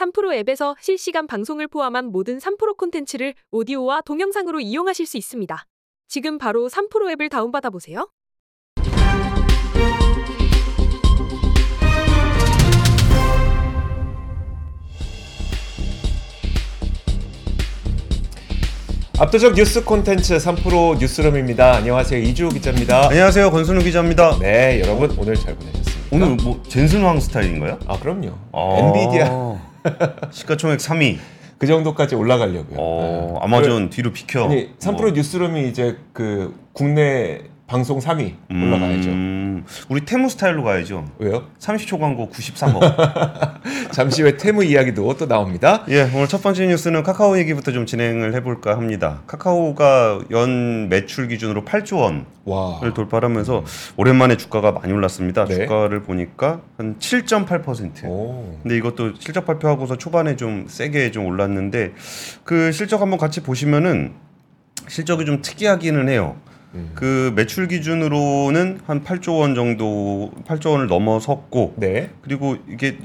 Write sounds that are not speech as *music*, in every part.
3프로 앱에서 실시간 방송을 포함한 모든 3프로 콘텐츠를 오디오와 동영상으로 이용하실 수 있습니다. 지금 바로 3프로 앱을 다운받아 보세요. 압도적 뉴스 콘텐츠 3프로 뉴스룸입니다. 안녕하세요. 이주호 기자입니다. 안녕하세요 권순우 기자입니다. 네, 여러분 오늘 잘 보내셨습니까? 오늘 뭐 젠슨왕 스타일인가요? 아, 그럼요. 아. 엔비디아 *laughs* 시가총액 3위. 그 정도까지 올라가려고요. 어, 네. 아마존 뒤로 비켜. 아니, 3프로 뭐. 뉴스룸이 이제 그 국내 방송 3위 올라가야죠. 음, 우리 테무 스타일로 가야죠. 왜요? 30초 광고 93억. *laughs* 잠시 후에 테무 이야기도 또 나옵니다. 예, 오늘 첫 번째 뉴스는 카카오 얘기부터 좀 진행을 해볼까 합니다. 카카오가 연 매출 기준으로 8조 원을 와. 돌파하면서 오랜만에 주가가 많이 올랐습니다. 네. 주가를 보니까 한 7.8%. 오. 근데 이것도 실적 발표하고서 초반에 좀 세게 좀 올랐는데 그 실적 한번 같이 보시면은 실적이 좀 특이하기는 해요. 음. 그 매출 기준으로는 한 8조 원 정도 8조 원을 넘어섰고 네. 그리고 이게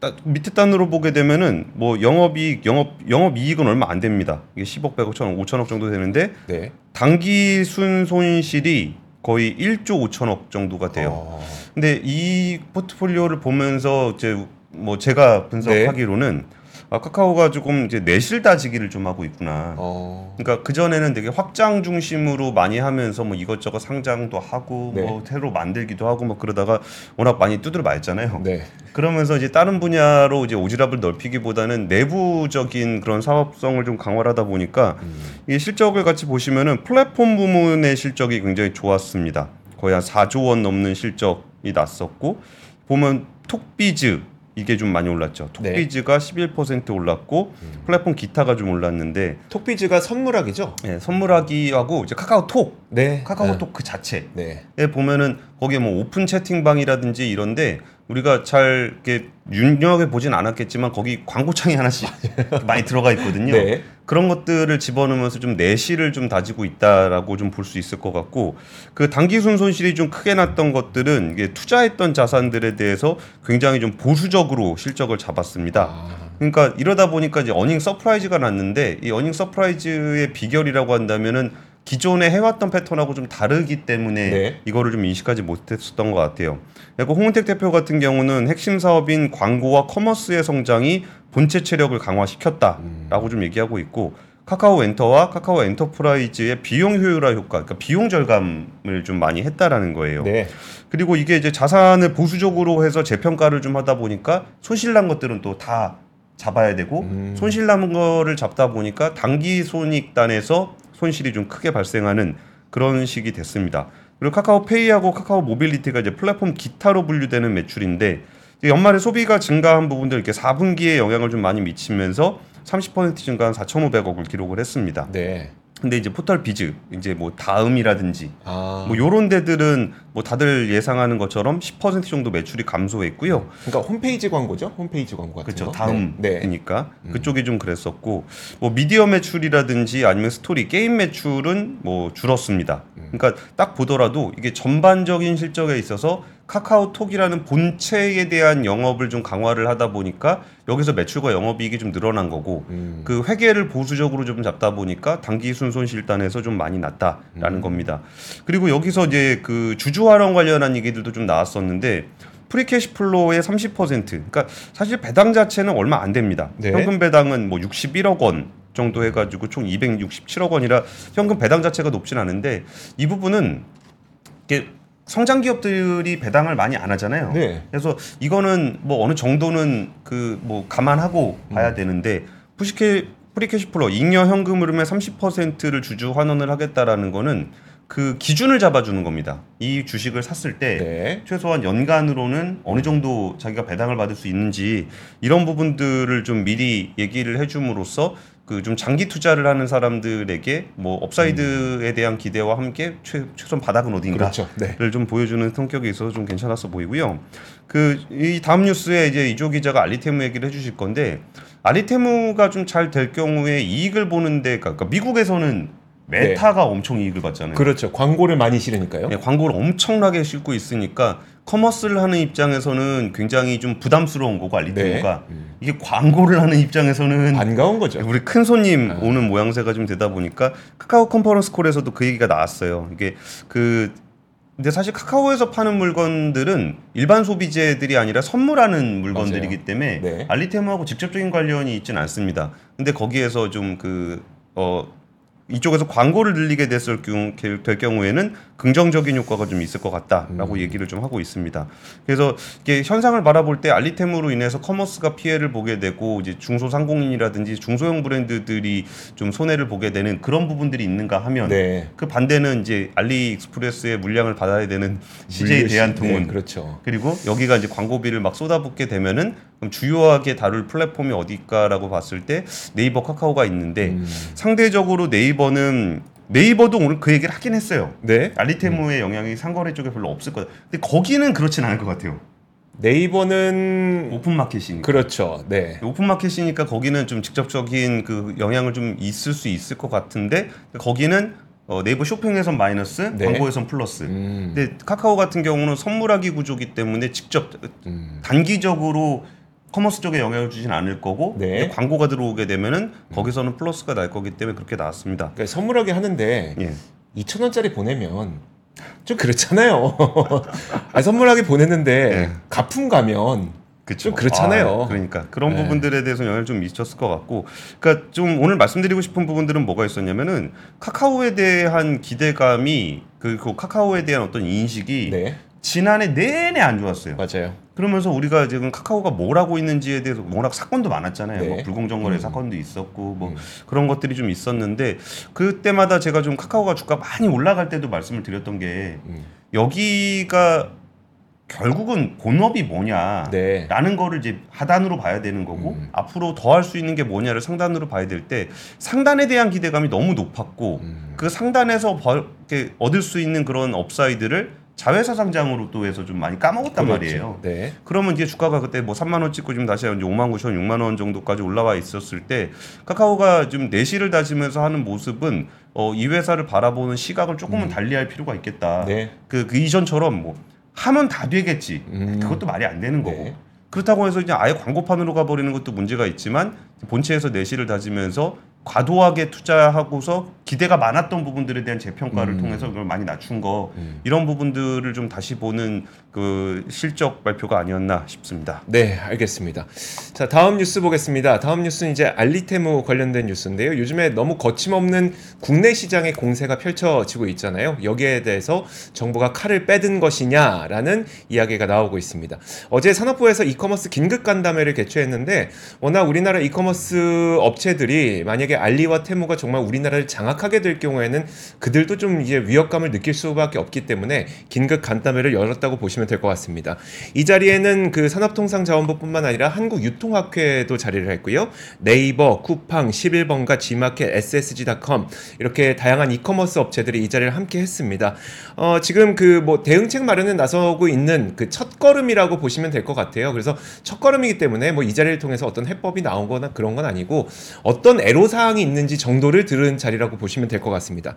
딱 밑에 단으로 보게 되면은 뭐 영업이익 영업 영업 이익은 얼마 안 됩니다. 이게 10억 100억 천억 5천억 정도 되는데 네. 당기 순 손실이 거의 1조 5천억 정도가 돼요. 어. 근데 이 포트폴리오를 보면서 이제 뭐 제가 분석하기로는 아, 카카오가 조금 이제 내실 다지기를 좀 하고 있구나. 어. 그러니까 그 전에는 되게 확장 중심으로 많이 하면서 뭐 이것저것 상장도 하고 네. 뭐 새로 만들기도 하고 뭐 그러다가 워낙 많이 두드려 맞잖아요. 네. 그러면서 이제 다른 분야로 이제 오지랖을 넓히기보다는 내부적인 그런 사업성을 좀 강화하다 보니까 음. 이 실적을 같이 보시면은 플랫폼 부문의 실적이 굉장히 좋았습니다. 거의 한 4조 원 넘는 실적이 났었고 보면 톡비즈 이게 좀 많이 올랐죠. 네. 톡비즈가 11% 올랐고 플랫폼 기타가 좀 올랐는데 톡비즈가 선물학이죠? 예, 선물하기하고 이제 카카오톡 네. 카카오톡 그 자체에 네. 보면은 거기에 뭐 오픈 채팅방이라든지 이런데 우리가 잘 이렇게 유명하게 보진 않았겠지만 거기 광고창이 하나씩 많이 들어가 있거든요. *laughs* 네. 그런 것들을 집어넣으면서 좀 내실을 좀 다지고 있다라고 좀 볼 수 있을 것 같고 그 당기순손실이 좀 크게 났던 것들은 이게 투자했던 자산들에 대해서 굉장히 좀 보수적으로 실적을 잡았습니다. 아. 그러니까 이러다 보니까 이제 earning surprise가 났는데 이 earning surprise의 비결이라고 한다면은 기존에 해왔던 패턴하고 좀 다르기 때문에 네. 이거를 좀 인식하지 못했었던 것 같아요. 그리고 홍은택 대표 같은 경우는 핵심 사업인 광고와 commerce의 성장이 본체 체력을 강화시켰다라고 좀 얘기하고 있고 카카오 엔터와 카카오 엔터프라이즈의 비용 효율화 효과, 그러니까 비용 절감을 좀 많이 했다라는 거예요. 네. 그리고 이게 이제 자산을 보수적으로 해서 재평가를 좀 하다 보니까 손실난 것들은 또 다 잡아야 되고 음. 손실난 거를 잡다 보니까 당기 손익단에서 손실이 좀 크게 발생하는 그런 식이 됐습니다. 그리고 카카오페이하고 카카오 모빌리티가 이제 플랫폼 기타로 분류되는 매출인데 연말에 소비가 증가한 부분들 이렇게 4분기에 영향을 좀 많이 미치면서 30% 증가한 4,500억을 기록을 했습니다. 네. 근데 이제 포털 biz 이제 뭐 다음이라든지 아. 뭐 요런 데들은 뭐 다들 예상하는 것처럼 10% 정도 매출이 감소했고요. 그러니까 홈페이지 광고죠? 홈페이지 광고 같은 그렇죠. 거. 네. 네. 다음이니까 그쪽이 좀 그랬었고 뭐 미디어 매출이라든지 아니면 스토리 게임 매출은 뭐 줄었습니다. 음. 그러니까 딱 보더라도 이게 전반적인 실적에 있어서 카카오톡이라는 본체에 대한 영업을 좀 강화를 하다 보니까 여기서 매출과 영업이익이 좀 늘어난 거고 음. 그 회계를 보수적으로 좀 잡다 보니까 당기 순손실단에서 좀 많이 났다라는 음. 겁니다. 그리고 여기서 이제 그 주주 환원 관련한 얘기들도 좀 나왔었는데 free cash flow의 30% 그러니까 사실 배당 자체는 얼마 안 됩니다. 네. 현금 배당은 뭐 61억 원 정도 해가지고 총 267억 원이라 현금 배당 자체가 높진 않은데 이 부분은 이게 성장 기업들이 배당을 많이 안 하잖아요. 네. 그래서 이거는 뭐 어느 정도는 그 뭐 감안하고 봐야 음. 되는데 free cash free cash flow 잉여 현금 흐름의 30%를 주주 환원을 하겠다라는 거는 그 기준을 잡아주는 겁니다. 이 주식을 샀을 때 네. 최소한 연간으로는 어느 정도 자기가 배당을 받을 수 있는지 이런 부분들을 좀 미리 얘기를 해줌으로써 그 좀 장기 투자를 하는 사람들에게 뭐 upside에 대한 기대와 함께 최, 최소한 바닥은 어딘가 그렇죠. 네. 를좀 보여주는 성격이 있어서 좀 괜찮았어 보이고요. 그 이 다음 뉴스에 이제 이주호 기자가 알리테무 얘기를 해주실 건데 알리테무가 좀 잘 될 경우에 이익을 보는데 그러니까 미국에서는 메타가 엄청 이익을 봤잖아요. 그렇죠. 광고를 많이 실으니까요. 네, 광고를 엄청나게 싣고 있으니까 commerce를 하는 입장에서는 굉장히 좀 부담스러운 거고 알리테무가 네. 음. 이게 광고를 하는 입장에서는 반가운 거죠. 우리 큰 손님 아. 오는 모양새가 좀 되다 보니까 카카오 conference call에서도 그 얘기가 나왔어요. 이게 그 근데 사실 카카오에서 파는 물건들은 일반 소비재들이 아니라 선물하는 물건들이기 맞아요. 때문에 네. 알리테모하고 직접적인 관련이 있지는 않습니다. 근데 거기에서 좀그 어 이쪽에서 광고를 늘리게 됐을 경우, 될 경우에는 긍정적인 효과가 좀 있을 것 같다라고 음. 얘기를 좀 하고 있습니다. 그래서 이게 현상을 바라볼 때 알리템으로 인해서 커머스가 피해를 보게 되고 이제 중소상공인이라든지 중소형 브랜드들이 좀 손해를 보게 되는 그런 부분들이 있는가 하면 네. 그 반대는 이제 알리익스프레스의 물량을 받아야 되는 CJ 대한통운 네, 그렇죠. 그리고 여기가 이제 광고비를 막 쏟아붓게 되면은 그럼 주요하게 다룰 플랫폼이 어디일까라고 봤을 때 네이버 카카오가 있는데 음. 상대적으로 네이버 는 네이버도 오늘 그 얘기를 하긴 했어요. 네. 알리테무의 영향이 상거래 쪽에 별로 없을 거다. 근데 거기는 그렇진 않을 것 같아요. 네이버는 open market이니까. 그렇죠. 네. open market이니까 거기는 좀 직접적인 그 영향을 좀 있을 수 있을 것 같은데 거기는 어, 네이버 쇼핑에선 마이너스, 네. 광고에선 플러스. 음. 근데 카카오 같은 경우는 선물하기 구조기 때문에 직접 음. 단기적으로 commerce 쪽에 영향을 주진 않을 거고 네. 광고가 들어오게 되면은 거기서는 플러스가 날 거기 때문에 그렇게 나왔습니다. 그러니까 선물하기 하는데 예. 2천 원짜리 보내면 좀 그렇잖아요. *laughs* 아, 선물하기 보냈는데 네. 가품 가면 그쵸. 좀 그렇잖아요. 아, 그러니까 그런 네. 부분들에 대해서 영향을 좀 미쳤을 것 같고, 그러니까 좀 오늘 말씀드리고 싶은 부분들은 뭐가 있었냐면은 카카오에 대한 기대감이 그리고 카카오에 대한 어떤 인식이 네 지난해 내내 안 좋았어요. 맞아요. 그러면서 우리가 지금 카카오가 뭘 하고 있는지에 대해서 워낙 사건도 많았잖아요. 네. 뭐 불공정 거래 음. 사건도 있었고 뭐 음. 그런 것들이 좀 있었는데 그때마다 제가 좀 카카오가 주가 많이 올라갈 때도 말씀을 드렸던 게 음. 여기가 결국은 본업이 뭐냐 네. 라는 거를 이제 하단으로 봐야 되는 거고 음. 앞으로 더 할 수 있는 게 뭐냐를 상단으로 봐야 될 때 상단에 대한 기대감이 너무 높았고 음. 그 상단에서 벌, 얻을 수 있는 그런 upside를 자회사 상장으로 또 해서 좀 많이 까먹었단 그렇죠. 말이에요. 네. 그러면 이제 주가가 그때 뭐 3만 원 찍고 지금 다시 이제 5만 9천, 6만 원 정도까지 올라와 있었을 때 카카오가 좀 내실을 다지면서 하는 모습은 어, 이 회사를 바라보는 시각을 조금은 달리할 필요가 있겠다. 음. 네. 그, 그 이전처럼 뭐 하면 다 되겠지. 음. 그것도 말이 안 되는 거고. 네. 그렇다고 해서 이제 아예 광고판으로 가버리는 것도 문제가 있지만 본체에서 내실을 다지면서 과도하게 투자하고서 기대가 많았던 부분들에 대한 재평가를 음. 통해서 그걸 많이 낮춘 거 음. 이런 부분들을 좀 다시 보는 그 실적 발표가 아니었나 싶습니다. 네, 알겠습니다. 자, 다음 뉴스 보겠습니다. 다음 뉴스는 이제 알리테무 관련된 뉴스인데요. 요즘에 너무 거침없는 국내 시장의 공세가 펼쳐지고 있잖아요. 여기에 대해서 정부가 칼을 빼든 것이냐라는 이야기가 나오고 있습니다. 어제 산업부에서 이커머스 긴급 간담회를 개최했는데 워낙 우리나라 이커머스 업체들이 만약에 알리와 테무가 정말 우리나라를 장악하게 될 경우에는 그들도 좀 이제 위협감을 느낄 수밖에 없기 때문에 긴급 간담회를 열었다고 보시면 될 것 같습니다. 이 자리에는 그 산업통상자원부뿐만 아니라 한국유통학회도 자리를 했고요. 네이버, 쿠팡, 11번가, G마켓, SSG.com 이렇게 다양한 이커머스 업체들이 이 자리를 함께 했습니다. 어, 지금 그 뭐 대응책 마련에 나서고 있는 그 첫걸음이라고 보시면 될 것 같아요. 그래서 첫걸음이기 때문에 뭐 이 자리를 통해서 어떤 해법이 나온 거나 그런 건 아니고 어떤 애로사 항이 있는지 정도를 들은 자리라고 보시면 될 것 같습니다.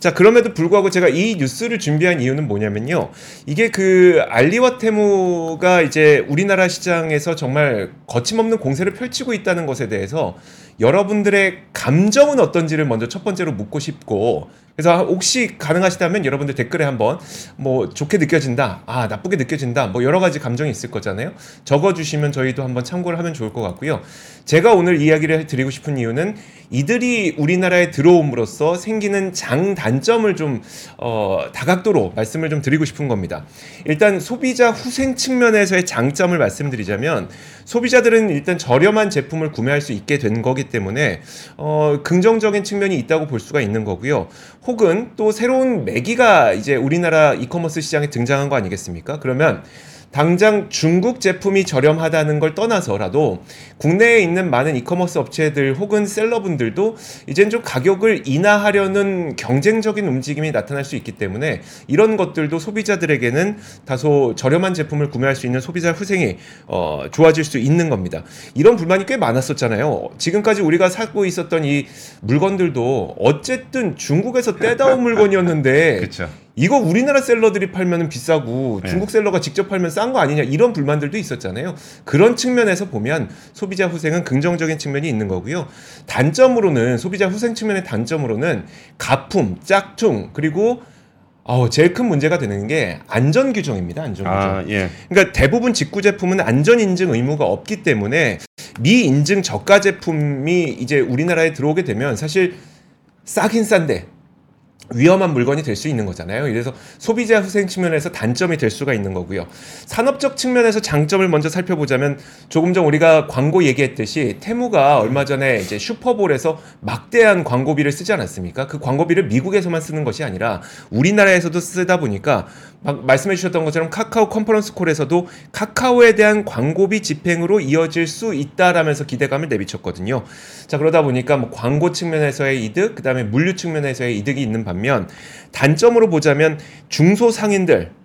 자, 그럼에도 불구하고 제가 이 뉴스를 준비한 이유는 뭐냐면요. 이게 그 알리와 테무가 이제 우리나라 시장에서 정말 거침없는 공세를 펼치고 있다는 것에 대해서 여러분들의 감정은 어떤지를 먼저 첫 번째로 묻고 싶고 그래서 혹시 가능하시다면 여러분들 댓글에 한번 뭐 좋게 느껴진다, 아 나쁘게 느껴진다, 뭐 여러 가지 감정이 있을 거잖아요. 적어주시면 저희도 한번 참고를 하면 좋을 것 같고요. 제가 오늘 이야기를 드리고 싶은 이유는 이들이 우리나라에 들어옴으로써 생기는 장단점을 좀 어, 다각도로 말씀을 좀 드리고 싶은 겁니다. 일단 소비자 후생 측면에서의 장점을 말씀드리자면 소비자들은 일단 저렴한 제품을 구매할 수 있게 된 거기 때문에 어, 긍정적인 측면이 있다고 볼 수가 있는 거고요. 혹은 또 새로운 매기가 이제 우리나라 이커머스 시장에 등장한 거 아니겠습니까? 그러면 당장 중국 제품이 저렴하다는 걸 떠나서라도 국내에 있는 많은 이커머스 업체들 혹은 셀러분들도 이젠 좀 가격을 인하하려는 경쟁적인 움직임이 나타날 수 있기 때문에 이런 것들도 소비자들에게는 다소 저렴한 제품을 구매할 수 있는 소비자 후생이 어, 좋아질 수 있는 겁니다. 이런 불만이 꽤 많았었잖아요. 지금까지 우리가 사고 있었던 이 물건들도 어쨌든 중국에서 떼다온 물건이었는데. *laughs* 이거 우리나라 셀러들이 팔면 비싸고 네. 중국 셀러가 직접 팔면 싼 거 아니냐 이런 불만들도 있었잖아요. 그런 측면에서 보면 소비자 후생은 긍정적인 측면이 있는 거고요. 단점으로는 소비자 후생 측면의 단점으로는 가품, 짝퉁 그리고 어, 제일 큰 문제가 되는 게 안전 규정입니다. 안전 규정. 아, 예. 그러니까 대부분 직구 제품은 안전 인증 의무가 없기 때문에 미 인증 저가 제품이 이제 우리나라에 들어오게 되면 사실 싸긴 싼데 위험한 물건이 될 수 있는 거잖아요. 이래서 소비자 후생 측면에서 단점이 될 수가 있는 거고요. 산업적 측면에서 장점을 먼저 살펴보자면 조금 전 우리가 광고 얘기했듯이 테무가 얼마 전에 이제 슈퍼볼에서 막대한 광고비를 쓰지 않았습니까? 그 광고비를 미국에서만 쓰는 것이 아니라 우리나라에서도 쓰다 보니까 막 말씀해 주셨던 것처럼 카카오 컨퍼런스 콜에서도 카카오에 대한 광고비 집행으로 이어질 수 있다라면서 기대감을 내비쳤거든요. 자 그러다 보니까 뭐 광고 측면에서의 이득, 그다음에 물류 측면에서의 이득이 있는 반면 단점으로 보자면 중소상인들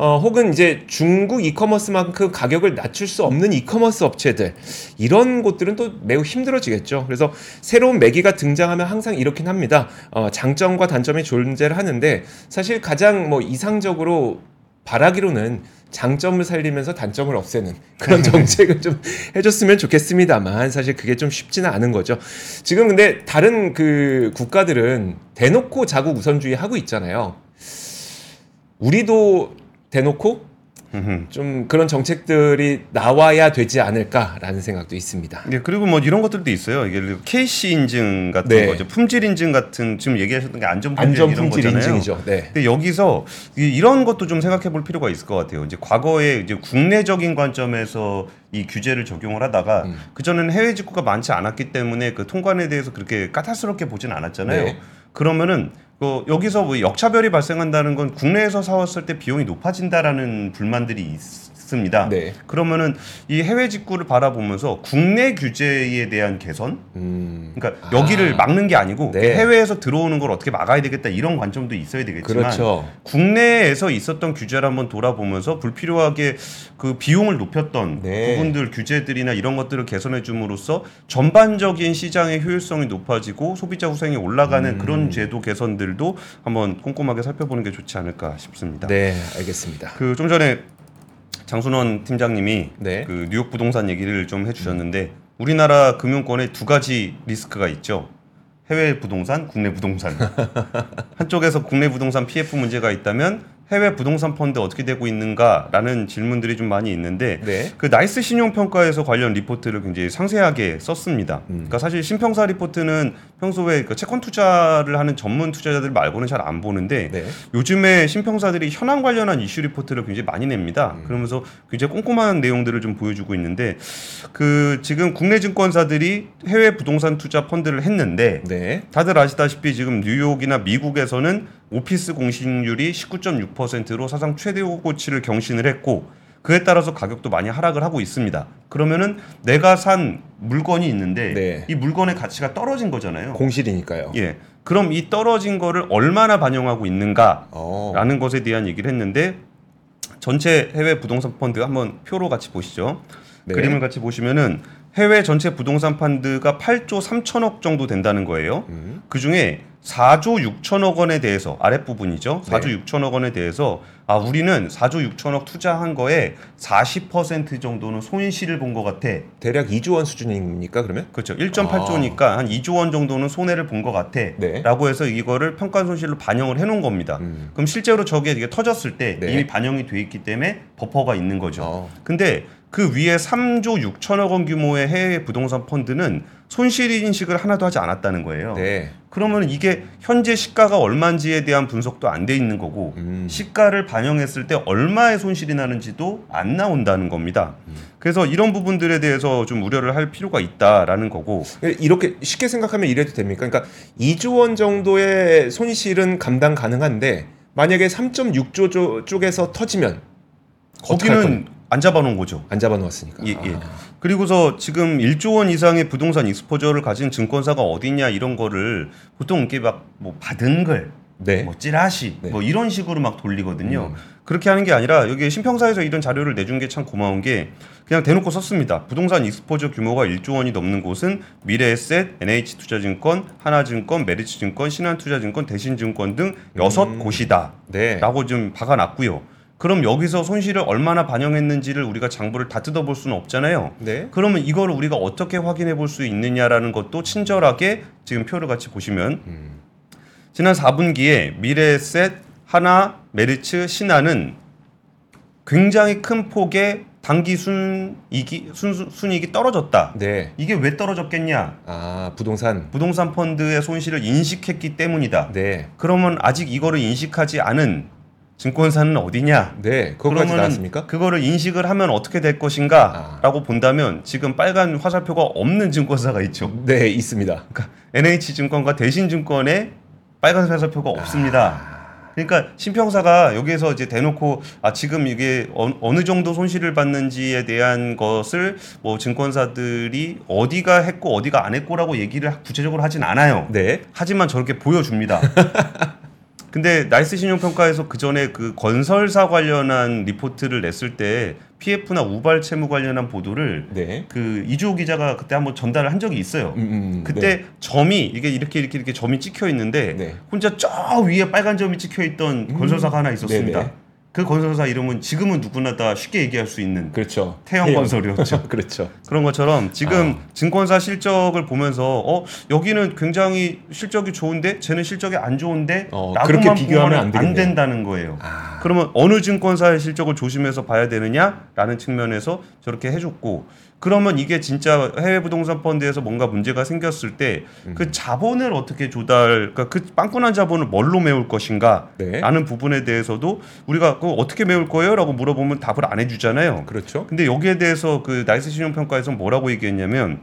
어, 혹은 이제 중국 이커머스만큼 가격을 낮출 수 없는 이커머스 업체들 이런 곳들은 또 매우 힘들어지겠죠. 그래서 새로운 매기가 등장하면 항상 이렇긴 합니다. 어, 장점과 단점이 존재를 하는데 사실 가장 뭐 이상적으로 바라기로는 장점을 살리면서 단점을 없애는 그런 *laughs* 정책을 좀 해줬으면 좋겠습니다만 사실 그게 좀 쉽지는 않은 거죠. 지금 근데 다른 그 국가들은 대놓고 자국 우선주의 하고 있잖아요. 우리도 대놓고. 좀 그런 정책들이 나와야 되지 않을까라는 생각도 있습니다. 예, 그리고 뭐 이런 것들도 있어요. 이게 KC 인증 같은 네. 거죠. 품질 인증 같은 지금 얘기하셨던 게 안전 품질 안전 이런 품질 거잖아요. 인증이죠. 네. 근데 여기서 이- 이런 것도 좀 생각해 볼 필요가 있을 것 같아요. 이제 과거에 이제 국내적인 관점에서 이 규제를 적용을 하다가 음. 그전에는 해외 직구가 많지 않았기 때문에 그 통관에 대해서 그렇게 까탈스럽게 보진 않았잖아요. 네. 그러면은 그 여기서 뭐 역차별이 발생한다는 건 국내에서 사왔을 때 비용이 높아진다라는 불만들이 있 습니다. 네. 그러면은 이 해외 직구를 바라보면서 국내 규제에 대한 개선, 음. 그러니까 아. 여기를 막는 게 아니고 네. 해외에서 들어오는 걸 어떻게 막아야 되겠다 이런 관점도 있어야 되겠지만 그렇죠. 국내에서 있었던 규제를 한번 돌아보면서 불필요하게 그 비용을 높였던 네. 부분들 규제들이나 이런 것들을 개선해 줌으로써 전반적인 시장의 효율성이 높아지고 소비자 후생이 올라가는 음. 그런 제도 개선들도 한번 꼼꼼하게 살펴보는 게 좋지 않을까 싶습니다. 네, 알겠습니다. 그 좀 전에 장순원 팀장님이 네. 그 뉴욕 부동산 얘기를 좀 해주셨는데 우리나라 금융권에 두 가지 리스크가 있죠. 해외 부동산, 국내 부동산. *laughs* 한쪽에서 국내 부동산 PF 문제가 있다면 해외 부동산 펀드 어떻게 되고 있는가라는 질문들이 좀 많이 있는데 네. 그 나이스 신용 평가에서 관련 리포트를 굉장히 상세하게 썼습니다. 음. 그러니까 사실 신평사 리포트는 평소에 그 채권 투자를 하는 전문 투자자들 말고는 잘 안 보는데 네. 요즘에 신평사들이 현황 관련한 이슈 리포트를 굉장히 많이 냅니다. 음. 그러면서 굉장히 꼼꼼한 내용들을 좀 보여주고 있는데 그 지금 국내 증권사들이 해외 부동산 투자 펀드를 했는데 네. 다들 아시다시피 지금 뉴욕이나 미국에서는 오피스 공시률이 19.6%로 사상 최대 고치를 경신을 했고 그에 따라서 가격도 많이 하락을 하고 있습니다. 그러면은 내가 산 물건이 있는데 네. 이 물건의 가치가 떨어진 거잖아요. 공실이니까요. 예. 그럼 이 떨어진 거를 얼마나 반영하고 있는가 어. 라는 것에 대한 얘기를 했는데 전체 해외 부동산 펀드 한번 표로 같이 보시죠. 네. 그림을 같이 보시면은 해외 전체 부동산 펀드가 8조 3천억 정도 된다는 거예요. 음. 그 중에 4조 6천억 원에 대해서 아랫부분이죠. 4조 네. 6천억 원에 대해서 아 우리는 4조 6천억 투자한 거에 40% 정도는 손실을 본 것 같아. 대략 2조 원 수준입니까 그러면? 그렇죠. 1.8조니까 한 2조 원 정도는 손해를 본 것 같아. 아. 네. 라고 해서 이거를 평가 손실로 반영을 해 놓은 겁니다. 음. 그럼 실제로 저게 이게 터졌을 때 네. 이미 반영이 돼 있기 때문에 버퍼가 있는 거죠. 어. 근데 그 위에 3조 6천억 원 규모의 해외 부동산 펀드는 손실 인식을 하나도 하지 않았다는 거예요. 네. 그러면 이게 현재 시가가 얼마인지에 대한 분석도 안 돼 있는 거고 음. 시가를 반영했을 때 얼마의 손실이 나는지도 안 나온다는 겁니다. 음. 그래서 이런 부분들에 대해서 좀 우려를 할 필요가 있다라는 거고 이렇게 쉽게 생각하면 이래도 됩니까? 그러니까 2조 원 정도의 손실은 감당 가능한데 만약에 3.6조 조- 쪽에서 터지면 거기는? 안 잡아놓은 거죠. 안 잡아놓았으니까. 예, 예. 아. 그리고서 지금 1조 원 이상의 부동산 exposure를 가진 증권사가 어디냐 이런 거를 보통 이렇게 막 뭐 받은 걸 네. 뭐 찌라시 네. 뭐 이런 식으로 막 돌리거든요. 음. 그렇게 하는 게 아니라 여기 신평사에서 이런 자료를 내준 게 참 고마운 게 그냥 대놓고 썼습니다. 부동산 exposure 규모가 1조 원이 넘는 곳은 미래에셋, NH투자증권, 하나증권, 메리츠증권, 신한투자증권, 대신증권 등 여섯 음. 곳이다. 네. 라고 좀 박아놨고요. 그럼 여기서 손실을 얼마나 반영했는지를 우리가 장부를 다 뜯어볼 수는 없잖아요. 네. 그러면 이거를 우리가 어떻게 확인해 볼 수 있느냐라는 것도 친절하게 지금 표를 같이 보시면 음. 지난 4분기에 미래에셋, 하나, 메리츠, 신한은 굉장히 큰 폭의 단기 순이익이 순, 순이익이 떨어졌다. 네. 이게 왜 떨어졌겠냐? 아, 부동산. 부동산 펀드의 손실을 인식했기 때문이다. 네. 그러면 아직 이거를 인식하지 않은 증권사는 어디냐? 네. 그거까지 나왔습니까? 그거를 인식을 하면 어떻게 될 것인가라고 본다면 지금 빨간 화살표가 없는 증권사가 있죠. 네, 있습니다. 그러니까 NH증권과 대신 증권에 빨간 화살표가 없습니다. 그러니까 신평사가 여기에서 이제 대놓고 아 지금 이게 어, 어느 정도 손실을 받는지에 대한 것을 뭐 증권사들이 어디가 했고 어디가 안 했고라고 얘기를 구체적으로 하진 않아요. 네. 하지만 저렇게 보여줍니다. *laughs* 근데 나이스 신용평가에서 그 전에 그 건설사 관련한 리포트를 냈을 때 PF나 우발 채무 관련한 보도를 네. 그 이주호 기자가 그때 한번 전달을 한 적이 있어요. 음, 음, 그때 네. 점이 이게 이렇게 이렇게 이렇게 점이 찍혀 있는데 네. 혼자 저 위에 빨간 점이 찍혀 있던 건설사가 하나 있었습니다. 네네. 그 건설사 이름은 지금은 누구나 다 쉽게 얘기할 수 있는 그렇죠. 태영 건설이었죠. *laughs* 그렇죠. 그런 것처럼 지금 아. 증권사 실적을 보면서 어 여기는 굉장히 실적이 좋은데 쟤는 실적이 안 좋은데 어, 그렇게 비교하면 안 되겠네요. 된다는 거예요. 아. 그러면 어느 증권사의 실적을 조심해서 봐야 되느냐라는 측면에서 저렇게 해줬고 그러면 이게 진짜 해외 부동산 펀드에서 뭔가 문제가 생겼을 때그 음. 자본을 어떻게 조달, 그러니까 그 빵꾸난 자본을 뭘로 메울 것인가? 네. 라는 부분에 대해서도 우리가 그 어떻게 메울 거예요?라고 물어보면 답을 안 해주잖아요. 그렇죠. 근데 여기에 대해서 그 나이스 신용평가에서 뭐라고 얘기했냐면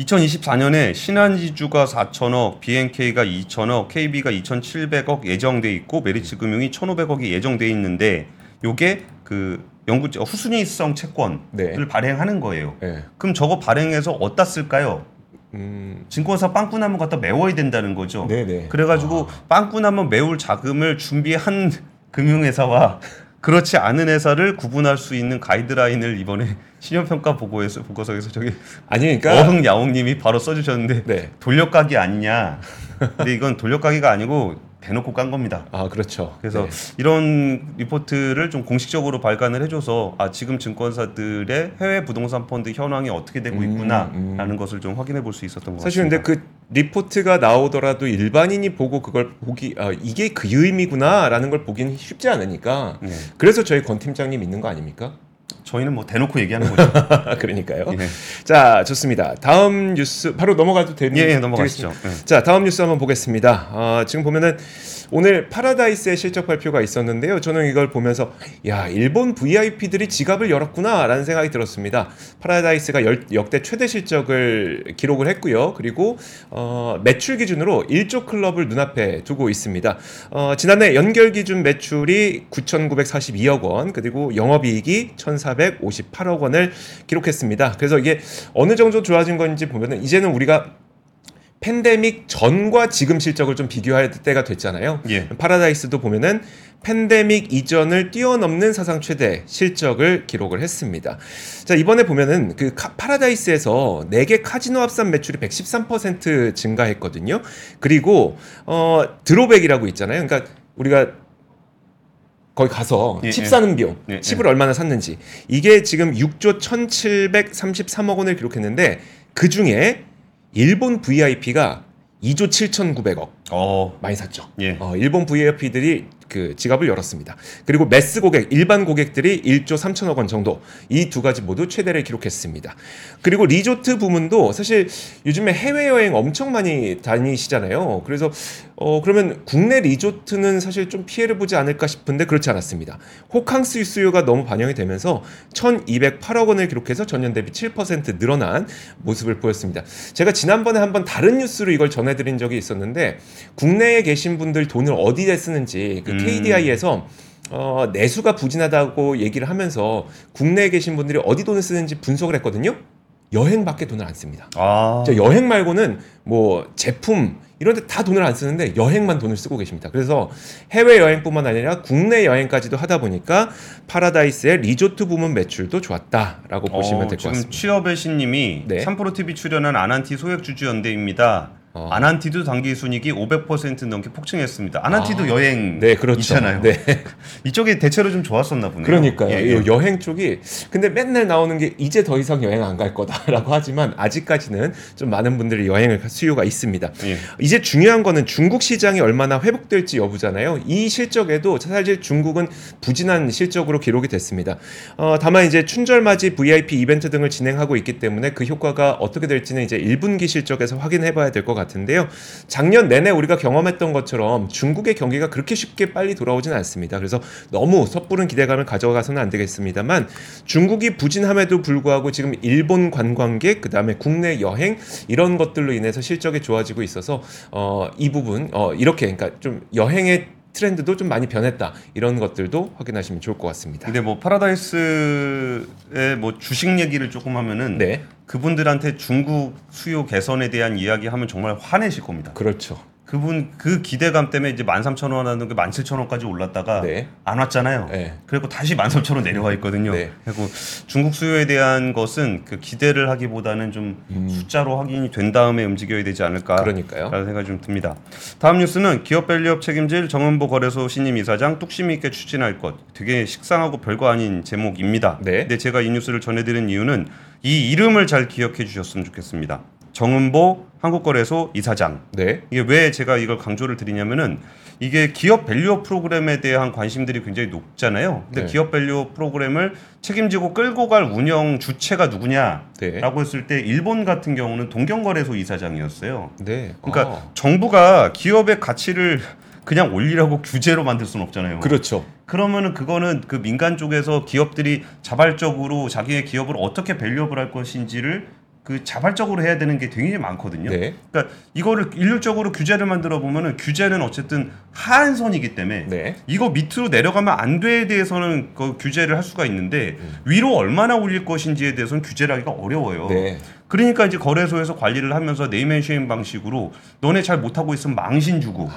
2024년에 신한지주가 4천억, BNK가 2천억, KB가 2,700억 예정돼 있고 메리츠 금융이 1,500억이 예정돼 있는데 요게 그 영구 후순위성 채권을 네. 발행하는 거예요. 네. 그럼 저거 발행해서 어디다 쓸까요? 음. 증권사 빵꾸나면 갖다 메워야 된다는 거죠. 네, 네. 그래가지고 빵꾸나면 메울 자금을 준비한 *laughs* 금융회사와 그렇지 않은 회사를 구분할 수 있는 가이드라인을 이번에 *laughs* 신용평가 보고에서 보고서에서 저기 아니 그러니까 어흥 야옹님이 바로 써주셨는데 네. 돌려가기 아니냐. 근데 이건 돌려가기가 아니고 대놓고 깐 겁니다. 아, 그렇죠. 그래서 네. 이런 리포트를 좀 공식적으로 발간을 해줘서 아 지금 증권사들의 해외 부동산 펀드 현황이 어떻게 되고 음, 있구나라는 음. 것을 좀 확인해 볼 수 있었던 것 사실 같습니다. 근데 그 리포트가 나오더라도 일반인이 보고 그걸 보기 아, 이게 그 의미구나라는 걸 보기는 쉽지 않으니까 네. 그래서 저희 권 팀장님 있는 거 아닙니까? 저희는 뭐 대놓고 얘기하는 거죠. *laughs* 그러니까요. 예. 자, 좋습니다. 다음 뉴스 바로 넘어가도 되는 예, 예, 넘어가시죠. 되겠습니다. 자, 다음 뉴스 한번 보겠습니다. 아, 지금 보면은 오늘 파라다이스의 실적 발표가 있었는데요. 저는 이걸 보면서 야, 일본 VIP들이 지갑을 열었구나라는 생각이 들었습니다. 파라다이스가 열- 역대 최대 실적을 기록을 했고요. 그리고 어, 매출 기준으로 1조 클럽을 눈앞에 두고 있습니다. 어, 지난해 연결 기준 매출이 9,942억 원, 그리고 영업이익이 1,458억 원을 기록했습니다. 그래서 이게 어느 정도 좋아진 건지 보면은 이제는 우리가 팬데믹 전과 지금 실적을 좀 비교할 때가 됐잖아요. 예. 파라다이스도 보면은 팬데믹 이전을 뛰어넘는 사상 최대 실적을 기록을 했습니다. 자, 이번에 보면은 그 카- 파라다이스에서 4개 카지노 합산 매출이 113% 증가했거든요. 그리고 어 drop액이라고 있잖아요. 그러니까 우리가 거기 가서 예, 칩 예. 사는 비용, 예, 칩을 얼마나 샀는지 이게 지금 6조 1,733억 원을 기록했는데 그 중에 일본 VIP가 2조 7,900억 어, 많이 샀죠. 예. 어, 일본 VIP들이 그 지갑을 열었습니다. 그리고 매스 고객, 일반 고객들이 1조 3천억 원 정도 이 두 가지 모두 최대를 기록했습니다. 그리고 리조트 부문도 사실 요즘에 해외 여행 엄청 많이 다니시잖아요. 그래서 어 그러면 국내 리조트는 사실 좀 피해를 보지 않을까 싶은데 그렇지 않았습니다. 호캉스 수요가 너무 반영이 되면서 1,208억 원을 기록해서 전년 대비 7% 늘어난 모습을 보였습니다. 제가 지난번에 한번 다른 뉴스로 이걸 전해드린 적이 있었는데 국내에 계신 분들 돈을 어디에 쓰는지 그 음. KDI에서 어, 내수가 부진하다고 얘기를 하면서 국내에 계신 분들이 어디 돈을 쓰는지 분석을 했거든요. 여행밖에 돈을 안 씁니다. 아. 저 여행 말고는 뭐 제품 이런 데 다 돈을 안 쓰는데 여행만 돈을 쓰고 계십니다. 그래서 해외 여행뿐만 아니라 국내 여행까지도 하다 보니까 파라다이스의 리조트 부문 매출도 좋았다라고 보시면 될것 지금 같습니다. 취업의 신님이 네. 3프로 TV 출연한 아난티 소액 주주 연대입니다. 어. 아난티도 당기 순이익이 500% 넘게 폭증했습니다. 아난티도 아. 여행 네, 그렇죠. 있잖아요. 네. *laughs* 이쪽이 대체로 좀 좋았었나 보네요. 그러니까요. 예, 예. 이 여행 쪽이 근데 맨날 나오는 게 이제 더 이상 여행 안 갈 거다라고 하지만 아직까지는 좀 많은 분들이 여행을 갈 수요가 있습니다. 예. 이제 중요한 거는 중국 시장이 얼마나 회복될지 여부잖아요. 이 실적에도 사실 중국은 부진한 실적으로 기록이 됐습니다. 어, 다만 이제 춘절맞이 VIP 이벤트 등을 진행하고 있기 때문에 그 효과가 어떻게 될지는 이제 1분기 실적에서 확인해 봐야 될 것 같 은데요. 작년 내내 우리가 경험했던 것처럼 중국의 경기가 그렇게 쉽게 빨리 돌아오진 않습니다. 그래서 너무 섣부른 기대감을 가져가서는 안 되겠습니다만 중국이 부진함에도 불구하고 지금 일본 관광객 그다음에 국내 여행 이런 것들로 인해서 실적이 좋아지고 있어서 어, 이 부분 어, 이렇게 그러니까 좀 여행의 트렌드도 좀 많이 변했다 이런 것들도 확인하시면 좋을 것 같습니다. 근데 뭐 파라다이스의 뭐 주식 얘기를 조금 하면은 네, 그분들한테 중국 수요 개선에 대한 이야기 하면 정말 화내실 겁니다. 그렇죠. 그분 그 기대감 때문에 이제 13,000원 하는 게 17,000원까지 올랐다가 네. 안 왔잖아요. 네. 그리고 다시 13,000원 내려와 있거든요. 네. 그리고 중국 수요에 대한 것은 그 기대를 하기보다는 좀 숫자로 확인이 된 다음에 움직여야 되지 않을까. 음. 그러니까요. 라는 생각이 좀 듭니다. 다음 뉴스는 기업 밸류업 책임질 정은보 거래소 신임 이사장 뚝심 있게 추진할 것. 되게 식상하고 별거 아닌 제목입니다. 네. 근데 제가 이 뉴스를 전해드린 이유는 이 이름을 잘 기억해 주셨으면 좋겠습니다. 정은보 한국거래소 이사장. 네. 이게 왜 제가 이걸 강조를 드리냐면은 이게 기업 밸류업 프로그램에 대한 관심들이 굉장히 높잖아요. 근데 네. 기업 밸류업 프로그램을 책임지고 끌고 갈 운영 주체가 누구냐라고 네. 했을 때 일본 같은 경우는 동경거래소 이사장이었어요. 네. 그러니까 아, 정부가 기업의 가치를 그냥 올리라고 *laughs* 규제로 만들 수는 없잖아요. 그렇죠. 그러면은 그거는 그 민간 쪽에서 기업들이 자발적으로 자기의 기업을 어떻게 value-up을 할 것인지를 그 자발적으로 해야 되는 게 되게 많거든요. 네. 그러니까 이거를 일률적으로 규제를 만들어 보면은 규제는 어쨌든 하한선이기 때문에 네. 이거 밑으로 내려가면 안 돼에 대해서는 그 규제를 할 수가 있는데 음. 위로 얼마나 올릴 것인지에 대해서는 규제를 하기가 어려워요. 네. 그러니까 이제 거래소에서 관리를 하면서 네임앤쉐임 방식으로 너네 잘 못하고 있으면 망신 주고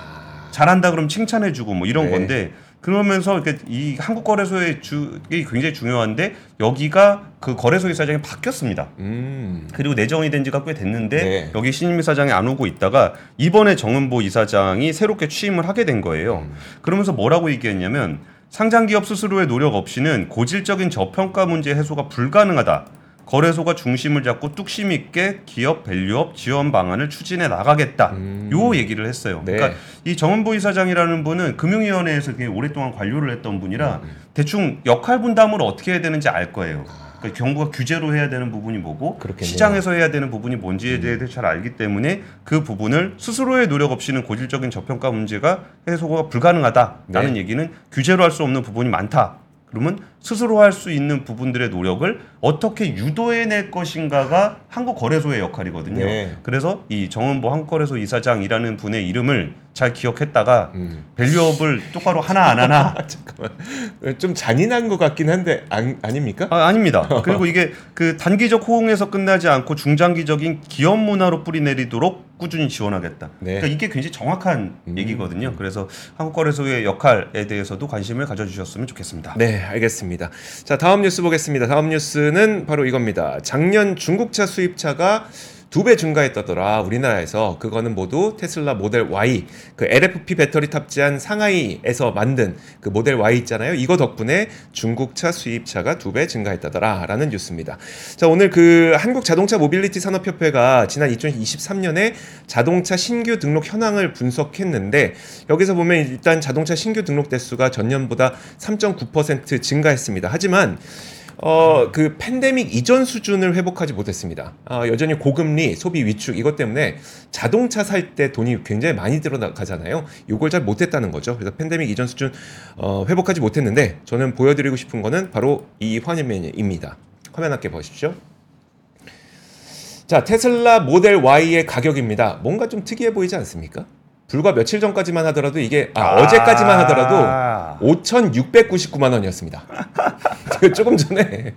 잘한다 그러면 칭찬해 주고 뭐 이런 네. 건데 그러면서 이렇게 이 한국 거래소의 주이 굉장히 중요한데 여기가 그 거래소 이사장이 바뀌었습니다. 음. 그리고 내정이 된 지가 꽤 됐는데 네. 여기 신임 이사장이 안 오고 있다가 이번에 정은보 이사장이 새롭게 취임을 하게 된 거예요. 음. 그러면서 뭐라고 얘기했냐면 상장 기업 스스로의 노력 없이는 고질적인 저평가 문제 해소가 불가능하다. 거래소가 중심을 잡고 뚝심 있게 기업 밸류업 지원 방안을 추진해 나가겠다. 음. 요 얘기를 했어요. 네. 그러니까 이 정은보 이사장이라는 분은 금융위원회에서 굉장히 오랫동안 관료를 했던 분이라 음. 대충 역할 분담을 어떻게 해야 되는지 알 거예요. 그러니까 정부가 규제로 해야 되는 부분이 뭐고 그렇겠네요. 시장에서 해야 되는 부분이 뭔지에 대해 잘 알기 때문에 그 부분을 스스로의 노력 없이는 고질적인 저평가 문제가 해소가 불가능하다라는 네. 얘기는 규제로 할 수 없는 부분이 많다. 그러면 스스로 할 수 있는 부분들의 노력을 어떻게 유도해낼 것인가가 한국 거래소의 역할이거든요. 네. 그래서 이 정은보 한국거래소 이사장이라는 분의 이름을 잘 기억했다가 음. 밸류업을 똑바로 하나 안 하나 *laughs* 잠깐만. 좀 잔인한 것 같긴 한데 안, 아닙니까? 아, 아닙니다. 그리고 *laughs* 이게 그 단기적 호응에서 끝나지 않고 중장기적인 기업 문화로 뿌리내리도록 꾸준히 지원하겠다. 네. 그러니까 이게 굉장히 정확한 음. 얘기거든요. 그래서 한국거래소의 역할에 대해서도 관심을 가져주셨으면 좋겠습니다. 네, 알겠습니다. 자, 다음 뉴스 보겠습니다. 다음 뉴스는 바로 이겁니다. 작년 중국차 수입차가 두 배 증가했다더라 우리나라에서. 그거는 모두 테슬라 모델 Y 그 LFP 배터리 탑재한 상하이에서 만든 그 모델 Y 있잖아요. 이거 덕분에 중국차 수입차가 두 배 증가했다더라라는 뉴스입니다. 자 오늘 그 한국 자동차 모빌리티 산업 협회가 지난 2023년에 자동차 신규 등록 현황을 분석했는데 여기서 보면 일단 자동차 신규 등록 대수가 전년보다 3.9% 증가했습니다. 하지만 어, 그 팬데믹 이전 수준을 회복하지 못했습니다. 아, 여전히 고금리, 소비 위축 이것 때문에 자동차 살 때 돈이 굉장히 많이 들어가잖아요. 이걸 잘 못했다는 거죠. 그래서 팬데믹 이전 수준 어, 회복하지 못했는데 저는 보여드리고 싶은 거는 바로 이 화면입니다. 화면 함께 보십시오. 자, 테슬라 모델 Y의 가격입니다. 뭔가 좀 특이해 보이지 않습니까? 불과 며칠 전까지만 하더라도 이게 아, 어제까지만 하더라도 5,699만 원이었습니다. *laughs* 조금 전에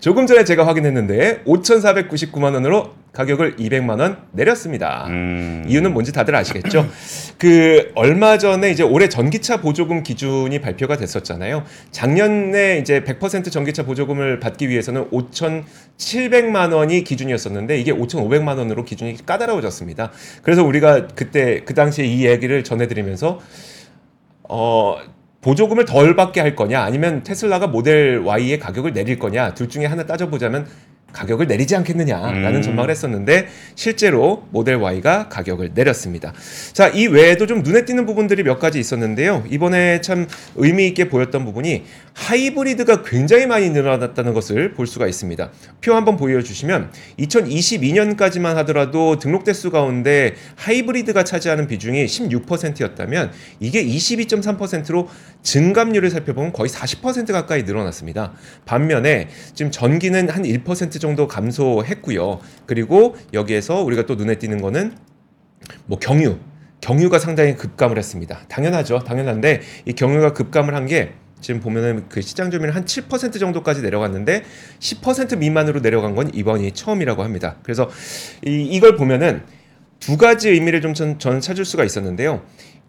조금 전에 제가 확인했는데 5,499만 원으로 가격을 200만 원 내렸습니다. 음. 이유는 뭔지 다들 아시겠죠? *clears throat* 그 얼마 전에 이제 올해 전기차 보조금 기준이 발표가 됐었잖아요. 작년에 이제 100% 전기차 보조금을 받기 위해서는 5,700만 원이 기준이었었는데 이게 5,500만 원으로 기준이 까다로워졌습니다. 그래서 우리가 그때 그 당시에 이 얘기를 전해드리면서 어 보조금을 덜 받게 할 거냐 아니면 테슬라가 모델 Y의 가격을 내릴 거냐 둘 중에 하나 따져보자면 가격을 내리지 않겠느냐라는 음. 전망을 했었는데 실제로 모델 Y가 가격을 내렸습니다. 자, 이 외에도 좀 눈에 띄는 부분들이 몇 가지 있었는데요. 이번에 참 의미 있게 보였던 부분이 하이브리드가 굉장히 많이 늘어났다는 것을 볼 수가 있습니다. 표 한번 보여주시면 2022년까지만 하더라도 등록 대수 가운데 하이브리드가 차지하는 비중이 16%였다면 이게 22.3%로 증감률을 살펴보면 거의 40% 가까이 늘어났습니다. 반면에 지금 전기는 한 1% 정도 감소했고요. 그리고 여기에서 우리가 또 눈에 띄는 거는 뭐 경유, 경유가 상당히 급감을 했습니다. 당연하죠. 당연한데 이 경유가 급감을 한게 지금 보면은 그 시장 점유율 한 7% 정도까지 내려갔는데 10% 미만으로 내려간 건 이번이 처음이라고 합니다. 그래서 이, 이걸 보면은 두 가지 의미를 좀 전, 저는 찾을 수가 있었는데요.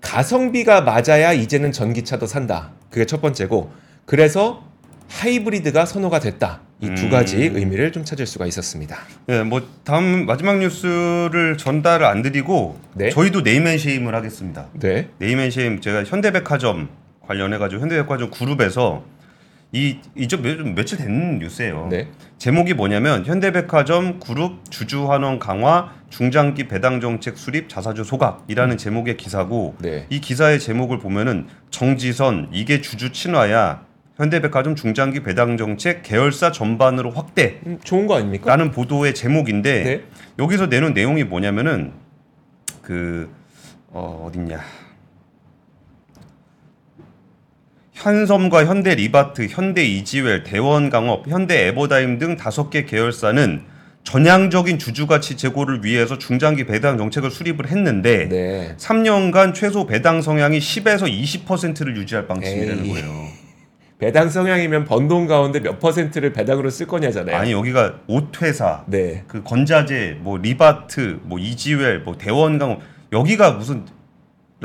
가성비가 맞아야 이제는 전기차도 산다. 그게 첫 번째고 그래서 하이브리드가 선호가 됐다. 이두 음. 가지 의미를 좀 찾을 수가 있었습니다. 예, 뭐 다음 마지막 뉴스를 전달을 안 드리고 네. 저희도 name and shame을 하겠습니다. 네. name and shame 제가 현대백화점 관련해 가지고 현대백화점 그룹에서 이 며, 며칠 된 뉴스예요. 네. 제목이 뭐냐면 현대백화점 그룹 주주 환원 강화 중장기 배당 정책 수립 자사주 소각이라는 제목의 기사고 네. 이 기사의 제목을 보면은 정지선 이게 주주 친화야 현대백화점 중장기 배당 정책 계열사 전반으로 확대 음, 좋은 거 아닙니까? 라는 보도의 제목인데 네. 여기서 내놓은 내용이 뭐냐면은 그 어, 어딨냐 한섬과 현대 리바트, 현대 이지웰, 대원강업, 현대 에버다임 등 다섯 개 계열사는 전향적인 주주 가치 제고를 위해서 중장기 배당 정책을 수립을 했는데 네. 3년간 최소 배당 성향이 10에서 20%를 유지할 방침이라는 에이. 거예요. 배당 성향이면 번 돈 가운데 몇 퍼센트를 배당으로 쓸 거냐잖아요. 아니 여기가 옷 회사, 네. 그 건자재, 뭐 리바트, 뭐 이지웰, 뭐 대원강 여기가 무슨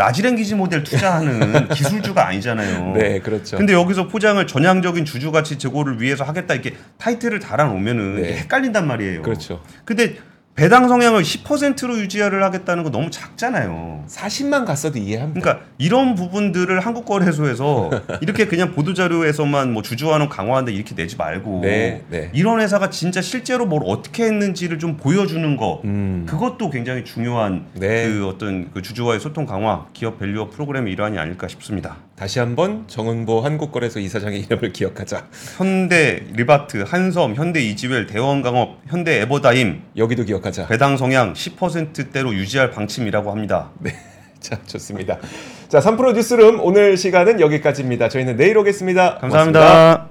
large language model 투자하는 *laughs* 기술주가 아니잖아요. 네, 그렇죠. 근데 여기서 포장을 전향적인 주주 가치 제고를 위해서 하겠다 이렇게 타이틀을 달아 놓으면은 네. 헷갈린단 말이에요. 그렇죠. 근데 배당 성향을 10%로 유지를 하겠다는 거 너무 작잖아요. 40만 갔어도 이해합니다. 그러니까 이런 부분들을 한국 거래소에서 *laughs* 이렇게 그냥 보도 자료에서만 뭐 주주환원 강화한다 이렇게 내지 말고 네, 네. 이런 회사가 진짜 실제로 뭘 어떻게 했는지를 좀 보여주는 거 음. 그것도 굉장히 중요한 네. 그 어떤 그 주주와의 소통 강화 기업 value up 프로그램의 일환이 아닐까 싶습니다. 다시 한번 정은보 한국거래소 이사장의 이름을 기억하자. 현대 리바트, 한섬, 현대 이지웰, 대원강업, 현대 에버다임 여기도 기억하자. 배당 성향 10%대로 유지할 방침이라고 합니다. *laughs* 자, 좋습니다. 자, 3프로 뉴스룸 오늘 시간은 여기까지입니다. 저희는 내일 오겠습니다. 고맙습니다. 감사합니다.